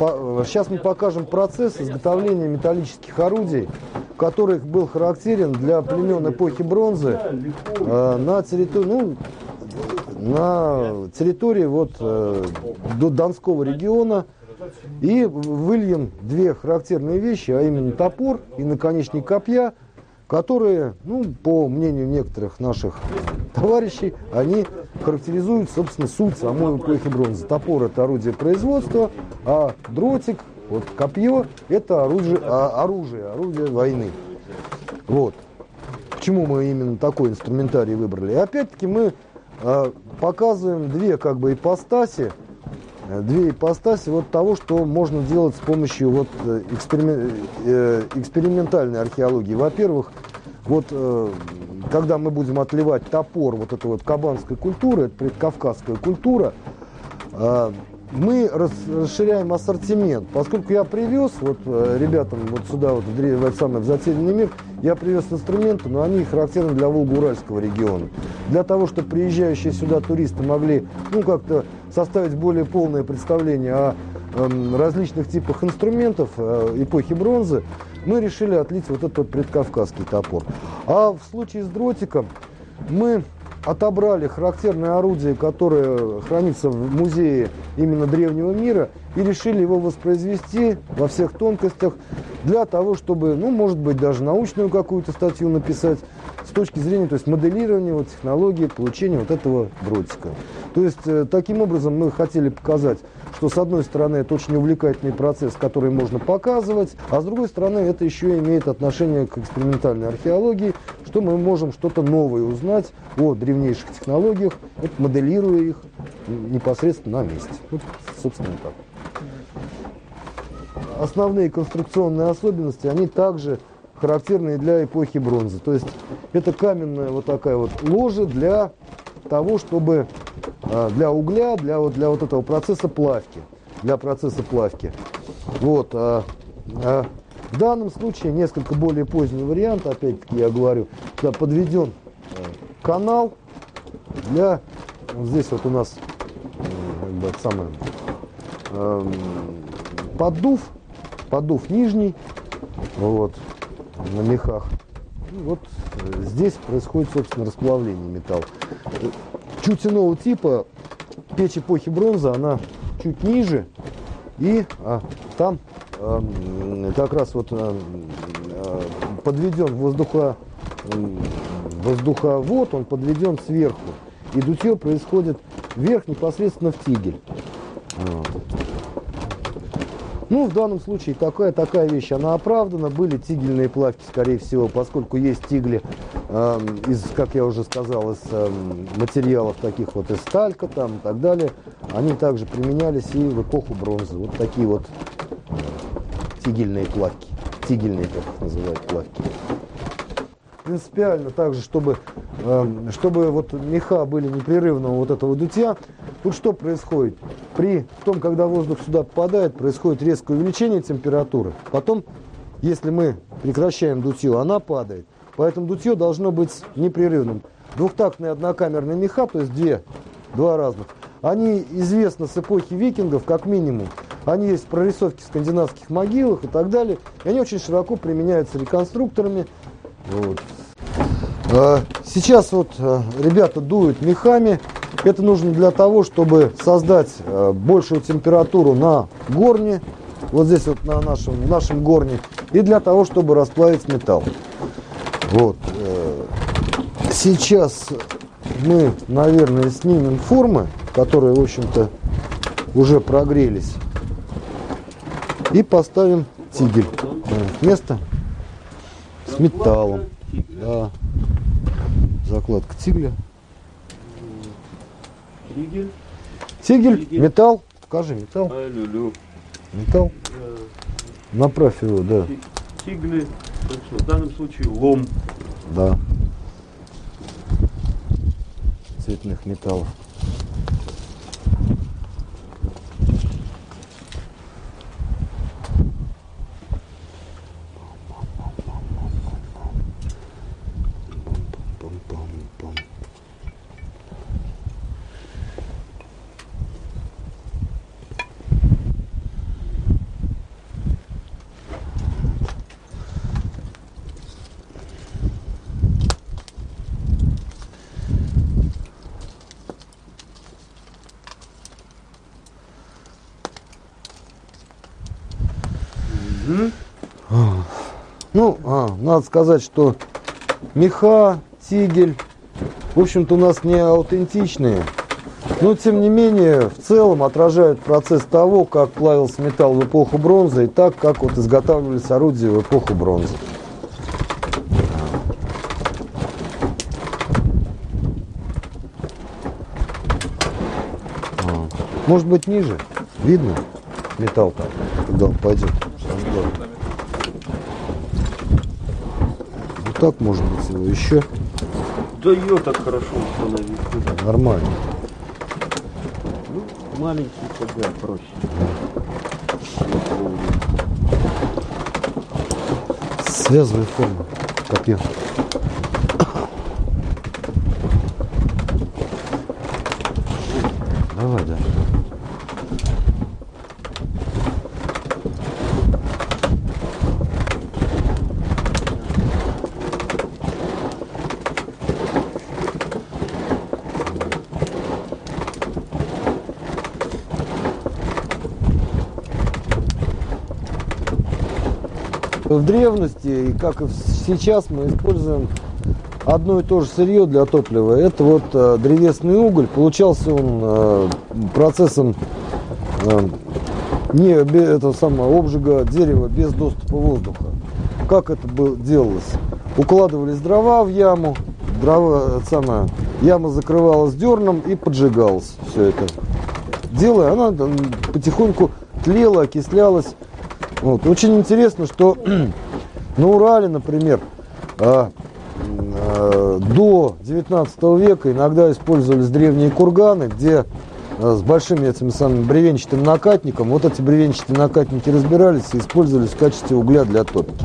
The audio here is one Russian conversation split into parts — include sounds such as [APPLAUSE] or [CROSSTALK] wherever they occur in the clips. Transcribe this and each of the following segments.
сейчас мы покажем процесс изготовления металлических орудий, который был характерен для племен эпохи бронзы э, на территории, ну, на территории вот, э, Донского региона. И выльем две характерные вещи, а именно топор и наконечник копья, которые, ну, по мнению некоторых наших товарищей, они характеризуют, собственно, суть самой эпохи бронзы. Топор – это орудие производства, а дротик, вот копье – это оружие, а, оружие, орудие войны. Вот. Почему мы именно такой инструментарий выбрали? И опять-таки мы э, показываем две как бы ипостаси, э, две ипостаси вот того, что можно делать с помощью вот э, эксперимен, э, экспериментальной археологии. Во-первых, вот э, когда мы будем отливать топор вот этой вот кабанской культуры, это предкавказская культура, э, мы расширяем ассортимент. Поскольку я привез вот э, ребятам вот сюда, вот в, в, самый, в затерянный мир, я привез инструменты, но они характерны для Волго-Уральского региона. Для того, чтобы приезжающие сюда туристы могли ну, как-то составить более полное представление о э, различных типах инструментов э, эпохи бронзы, мы решили отлить вот этот предкавказский топор. А в случае с дротиком мы отобрали характерное орудие, которое хранится в музее именно древнего мира, и решили его воспроизвести во всех тонкостях для того, чтобы, ну, может быть, даже научную какую-то статью написать с точки зрения, то есть моделирования вот, технологии получения вот этого дротика. То есть, э, таким образом мы хотели показать что с одной стороны это очень увлекательный процесс, который можно показывать, а с другой стороны это еще имеет отношение к экспериментальной археологии, что мы можем что-то новое узнать о древнейших технологиях, вот, моделируя их непосредственно на месте. Вот, собственно, так. Основные конструкционные особенности, они также характерные для эпохи бронзы. То есть это каменная вот такая вот ложа для того, чтобы а, для угля, для вот, для вот этого процесса плавки. Для процесса плавки. Вот. А, а, в данном случае несколько более поздний вариант, опять-таки я говорю, да, подведен э, канал для, вот здесь вот у нас это самое, э, поддув, поддув нижний, вот, на мехах. И вот э, здесь происходит, собственно, расплавление металла чуть иного типа. Печь эпохи бронзы, она чуть ниже. И а, там а, как раз вот а, подведен воздуха, воздуховод, он подведен сверху. И дутье происходит вверх непосредственно в тигель. Ну, в данном случае такая, такая вещь, она оправдана. Были тигельные плавки, скорее всего, поскольку есть тигли э, из, как я уже сказал, из э, материалов таких вот, из сталька там и так далее. Они также применялись и в эпоху бронзы. Вот такие вот э, тигельные плавки. Тигельные, как их называют, плавки принципиально также, чтобы, э, чтобы вот меха были непрерывного вот этого дутья. Тут что происходит? При том, когда воздух сюда попадает, происходит резкое увеличение температуры. Потом, если мы прекращаем дутье, она падает. Поэтому дутье должно быть непрерывным. Двухтактные однокамерные меха, то есть две, два разных, они известны с эпохи викингов как минимум. Они есть в прорисовке скандинавских могилах и так далее. И они очень широко применяются реконструкторами. Вот. А, сейчас вот а, ребята дуют мехами. Это нужно для того, чтобы создать а, большую температуру на горне, вот здесь вот на нашем, в нашем горне, и для того, чтобы расплавить металл. Вот. Э, сейчас мы, наверное, снимем формы, которые, в общем-то, уже прогрелись, и поставим тигель. Место с металлом. Да. Закладка тигля. Тигель. Тигель, металл. Покажи металл. А, люлю. Металл. Направь его, да. Тигли, в данном случае лом. Да. Цветных металлов. Надо сказать, что меха, тигель, в общем-то, у нас не аутентичные. Но, тем не менее, в целом отражают процесс того, как плавился металл в эпоху бронзы и так, как вот изготавливались орудия в эпоху бронзы. Может быть ниже? Видно металл там, когда он пойдет. Вот так может быть его еще. Да ее так хорошо установить. Нормально. Ну, маленький тогда проще. Связывай форму. Копье. Давай, да. В древности, и как и сейчас, мы используем одно и то же сырье для топлива. Это вот э, древесный уголь. Получался он э, процессом э, не это самое, обжига дерева без доступа воздуха. Как это было, делалось? Укладывались дрова в яму, дрова, это самое, яма закрывалась дерном и поджигалась все это. Делая, она там потихоньку тлела, окислялась. Вот. Очень интересно, что [CLEARS THROAT] на Урале, например, а, а, до 19 века иногда использовались древние курганы, где а, с большими этими самыми бревенчатым накатником, вот эти бревенчатые накатники разбирались и использовались в качестве угля для топки.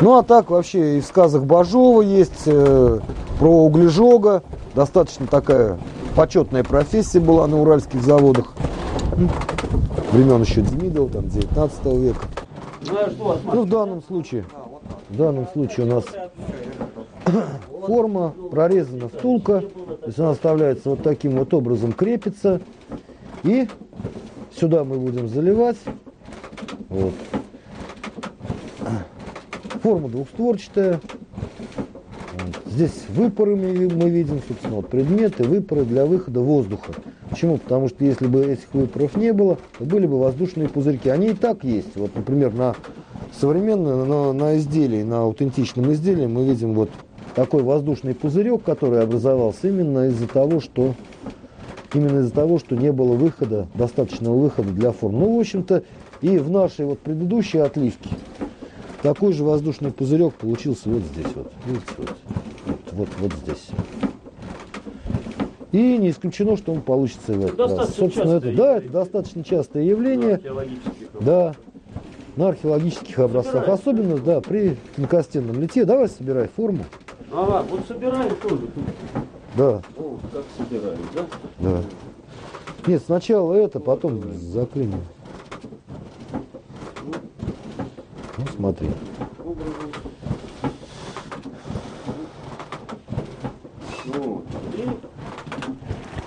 Ну а так вообще и в сказах Бажова есть э, про углежога, достаточно такая почетная профессия была на уральских заводах. Времен еще Демидова, там 19 века. Ну, в данном случае, в данном случае у нас [COUGHS] форма прорезана втулка, то есть она оставляется вот таким вот образом, крепится, и сюда мы будем заливать. Вот. [COUGHS] Форма двухстворчатая. Здесь выпоры мы видим, собственно, вот предметы, выпоры для выхода воздуха. Почему? Потому что если бы этих выпоров не было, то были бы воздушные пузырьки. Они и так есть. Вот, например, на современном, на, на изделии, на аутентичном изделии мы видим вот такой воздушный пузырек, который образовался именно из-за того, что именно из-за того, что не было выхода, достаточного выхода для форм. Ну, в общем-то, и в нашей вот предыдущей отливке такой же воздушный пузырек получился вот здесь вот. Видите, вот, вот, вот, вот здесь. И не исключено, что он получится в этот раз. Собственно, это, да, это достаточно частое явление. Да, на археологических образцах. Собирай. Особенно, да, при клинкостенном лите. Давай собирай форму. Ага, вот собираем тоже. Да, О, как собираем, да? да. Нет, сначала это, потом заклиним. Ну, смотри. Образом. Ну, и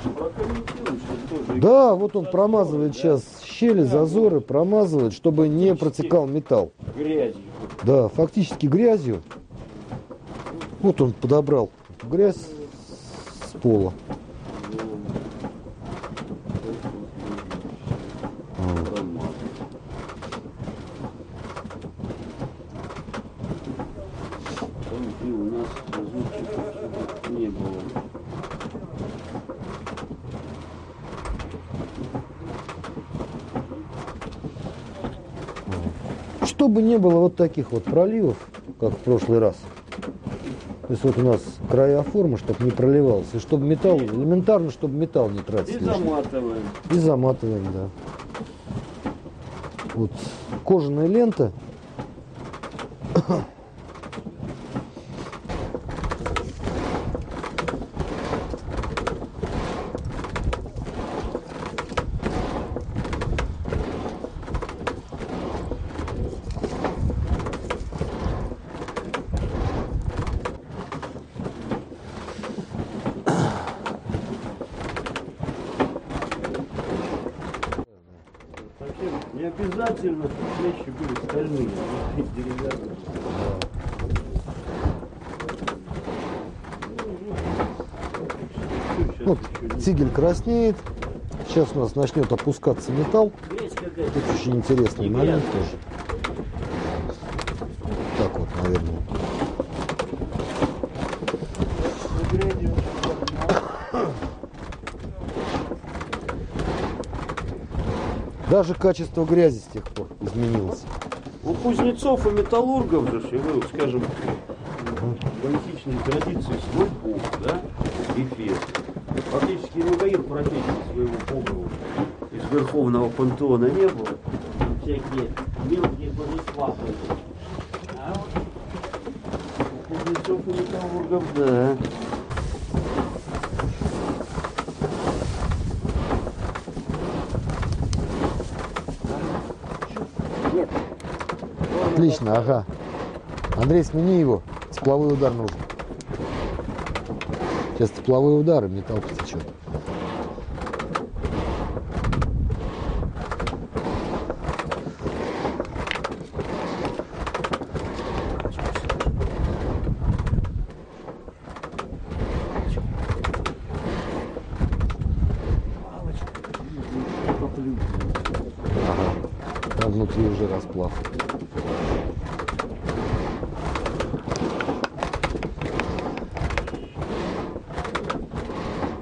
прокомментируй, что тоже. Да, вот он промазывает сейчас щели, зазоры, промазывает, чтобы не протекал металл. Грязью. Да, фактически грязью. Вот он подобрал грязь с пола. Там, где у нас зубчиков не было. Чтобы не было вот таких вот проливов, как в прошлый раз. То есть вот у нас края формы, чтобы не проливался. И чтобы металл, элементарно, чтобы металл не тратить И лишний. заматываем. И заматываем, да. Вот кожаная лента. Желательно плечи были стальные, деревянные. Ну, цигель краснеет. Сейчас у нас начнет опускаться металл. Это очень интересный момент тоже. Так вот, наверное. Даже качество грязи с тех пор изменилось. У кузнецов и металлургов же, и вы, скажем, в античной традиции свой бог, да, Эфес. Фактически никаких профессий своего бога из верховного пантеона не было. Всякие мелкие божества. А вот у кузнецов и металлургов, да. Отлично, ага. Андрей, смени его. Тепловой удар нужен. Сейчас тепловой удар, и металл потечет. Ага. Там внутри уже расплав.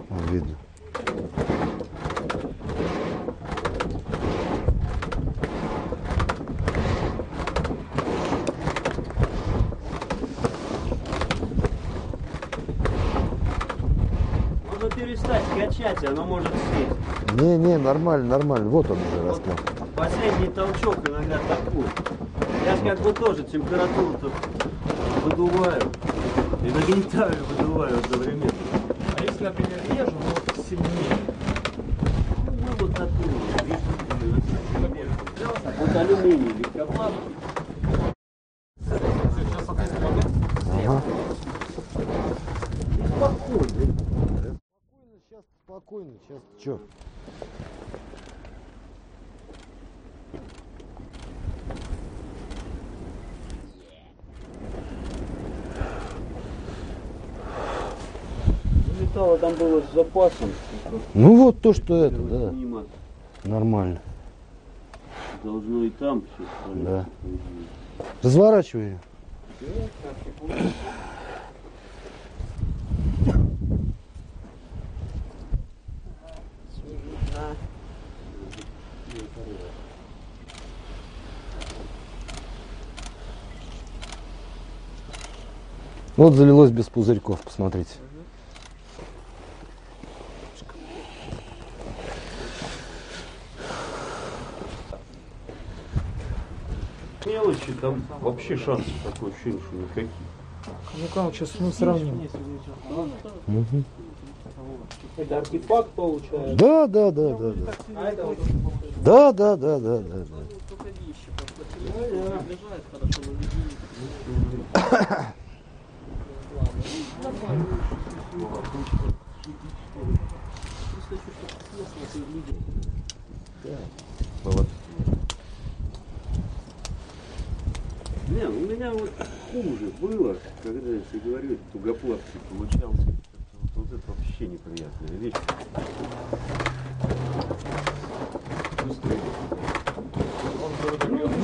Вон видно. Можно перестать качать, оно может сесть. Не-не, нормально, нормально. Вот он уже расплав. Последний толчок иногда такой. Я как бы тоже температуру-то выдуваю. И нагнетаю, выдуваю одновременно. А если, например, режу, но сильнее? Ну, мы вот оттуда, видишь, Вот алюминий, легкоплав. Ага. Спокойно. Спокойно, сейчас спокойно, сейчас что? Ну, Металла там было с запасом. Ну вот то, что это, да, Снимать. нормально. Должно и там все Да. Разворачивай ее. Вот залилось без пузырьков, посмотрите. Мелочи там вообще шансов такое ощущение, что никаких. Ну-ка, сейчас мы сравним. Мгм. Это артефакт получается. Да, да, да, да, да. А это вот Да, да, да, да, да, да. Вот. Не, у меня вот хуже было, когда я тебе говорю, этот тугоплавкий получался. Вот, вот это вообще неприятная вещь.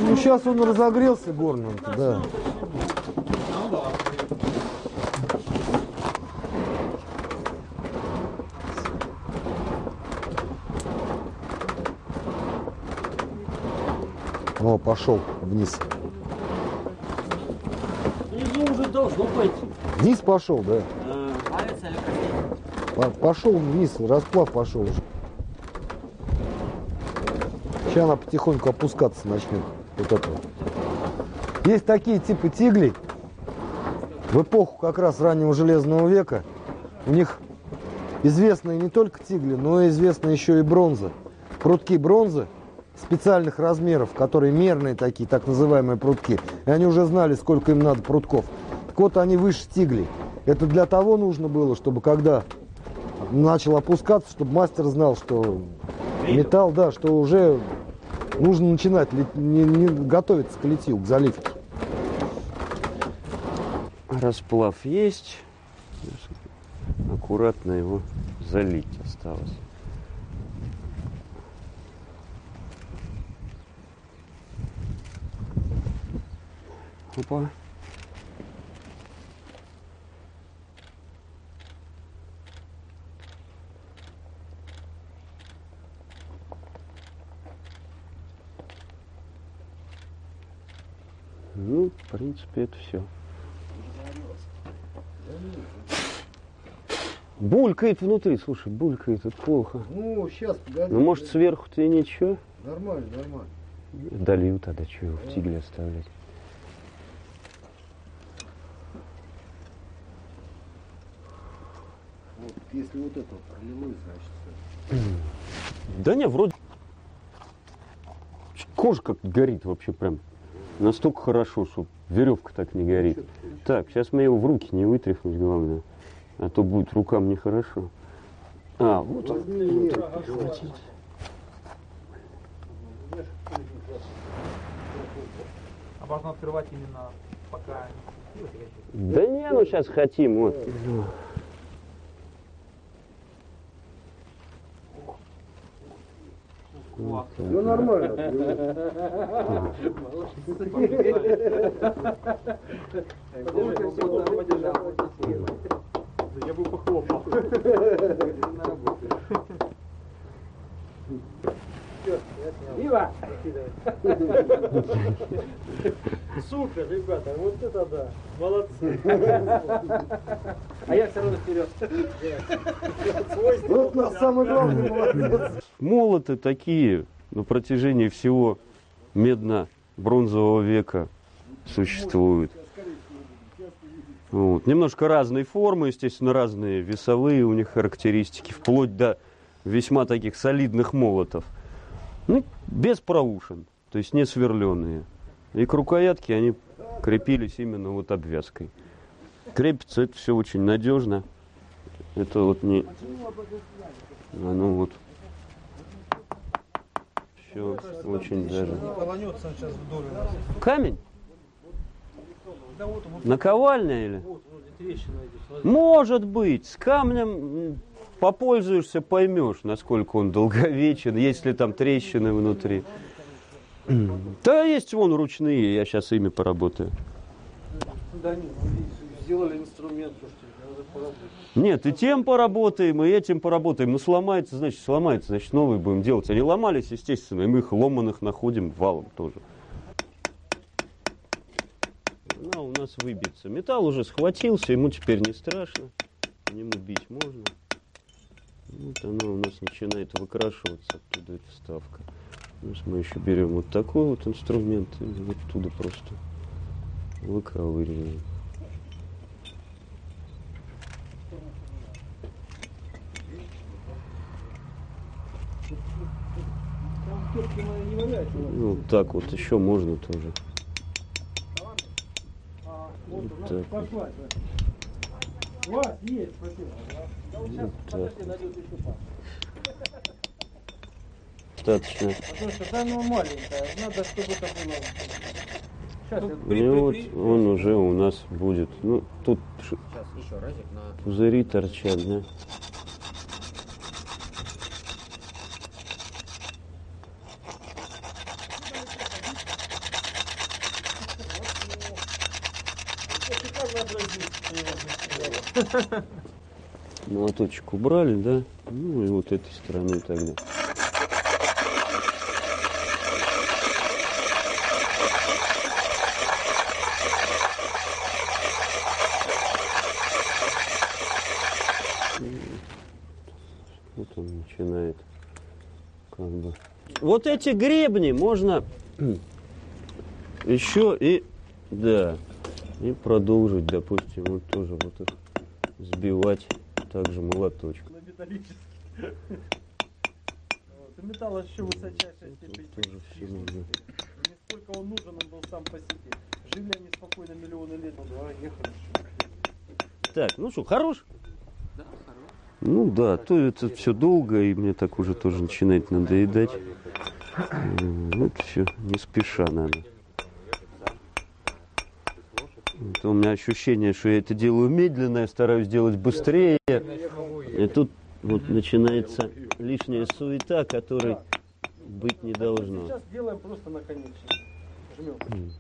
Ну, сейчас он разогрелся горным, да. О, пошел вниз. Должно пойти. Вниз пошел, да. А, По- Пошел вниз, расплав пошел уже. Сейчас она потихоньку опускаться начнет. Вот это вот. Есть такие типы тиглей. В эпоху как раз раннего железного века у них известны не только тигли, но и известна еще и бронза. Прутки бронзы специальных размеров, которые мерные такие, так называемые прутки. И они уже знали, сколько им надо прутков. Так они выше тиглей. Это для того нужно было, чтобы когда начал опускаться, чтобы мастер знал, что металл, да, что уже нужно начинать не- не готовиться к литью, к заливке. Расплав есть. Аккуратно его залить осталось. Опа. Ну, в принципе, это все. Булькает внутри, слушай, булькает, это плохо. Ну, сейчас, погоди. Ну, может, сверху-то и ничего? Нормально, нормально. Долью тогда, что его в тигле оставлять. Вот, если вот это пролилось, значит, Да не, вроде... Кожа как горит вообще прям. Настолько хорошо, что веревка так не горит. Так, сейчас мы его в руки не вытряхнуть, главное. А то будет рукам нехорошо. А, вот он. А можно открывать именно пока... Да не, ну сейчас хотим, вот. Ну, нормально. Я бы похлопал. Вива! Супер, ребята, вот это да. Молодцы. А я все равно вперед. Вот нас самый главный молодец. Молоты такие на протяжении всего медно-бронзового века существуют. Вот. Немножко разные формы, естественно, разные весовые у них характеристики, вплоть до весьма таких солидных молотов. Ну, без проушин, то есть не сверленные. И к рукоятке они крепились именно вот обвязкой. Крепится это все очень надежно. Это вот не... Оно вот... Все очень даже... Камень? Наковальня или? Может быть, с камнем попользуешься, поймешь, насколько он долговечен, есть ли там трещины внутри. Да, есть вон ручные, я сейчас ими поработаю. Да нет, ну, сделали инструмент, слушайте, надо поработать. Нет, и тем поработаем, и этим поработаем. Ну, сломается, значит, сломается, значит, новые будем делать. Они ломались, естественно, и мы их ломаных находим валом тоже. Она у нас выбьется. Металл уже схватился, ему теперь не страшно. Нему бить можно. Вот она у нас начинает выкрашиваться, оттуда эта вставка. Ну, мы еще берем вот такой вот инструмент и вот оттуда просто выковыриваем. Ну, так вот еще можно тоже. Вот так. вот. Вот так. Достаточно. Ну И вот он уже у нас будет. Ну, тут ш- Сейчас еще разик на пузыри торчат, да? Молоточек убрали, да? Ну и вот этой стороны тогда. Вот он начинает как бы. Вот эти гребни можно [CLEARS THROAT] еще и да и продолжить, допустим, вот тоже вот их сбивать также молоточком. на металлический. [LAUGHS] Вот. Металл еще высочайшей степени. тоже все нужно. Не сколько он нужен, он был сам по себе. Жили они спокойно миллионы лет. Ну да, ехали. Так, ну что, хорош? Ну да, то это все долго, и мне так уже тоже начинает надоедать. Это все не спеша надо. что у меня ощущение, что я это делаю медленно, я стараюсь делать быстрее. И тут вот начинается лишняя суета, которой быть не должно. Сейчас делаем просто наконечник. Жмем.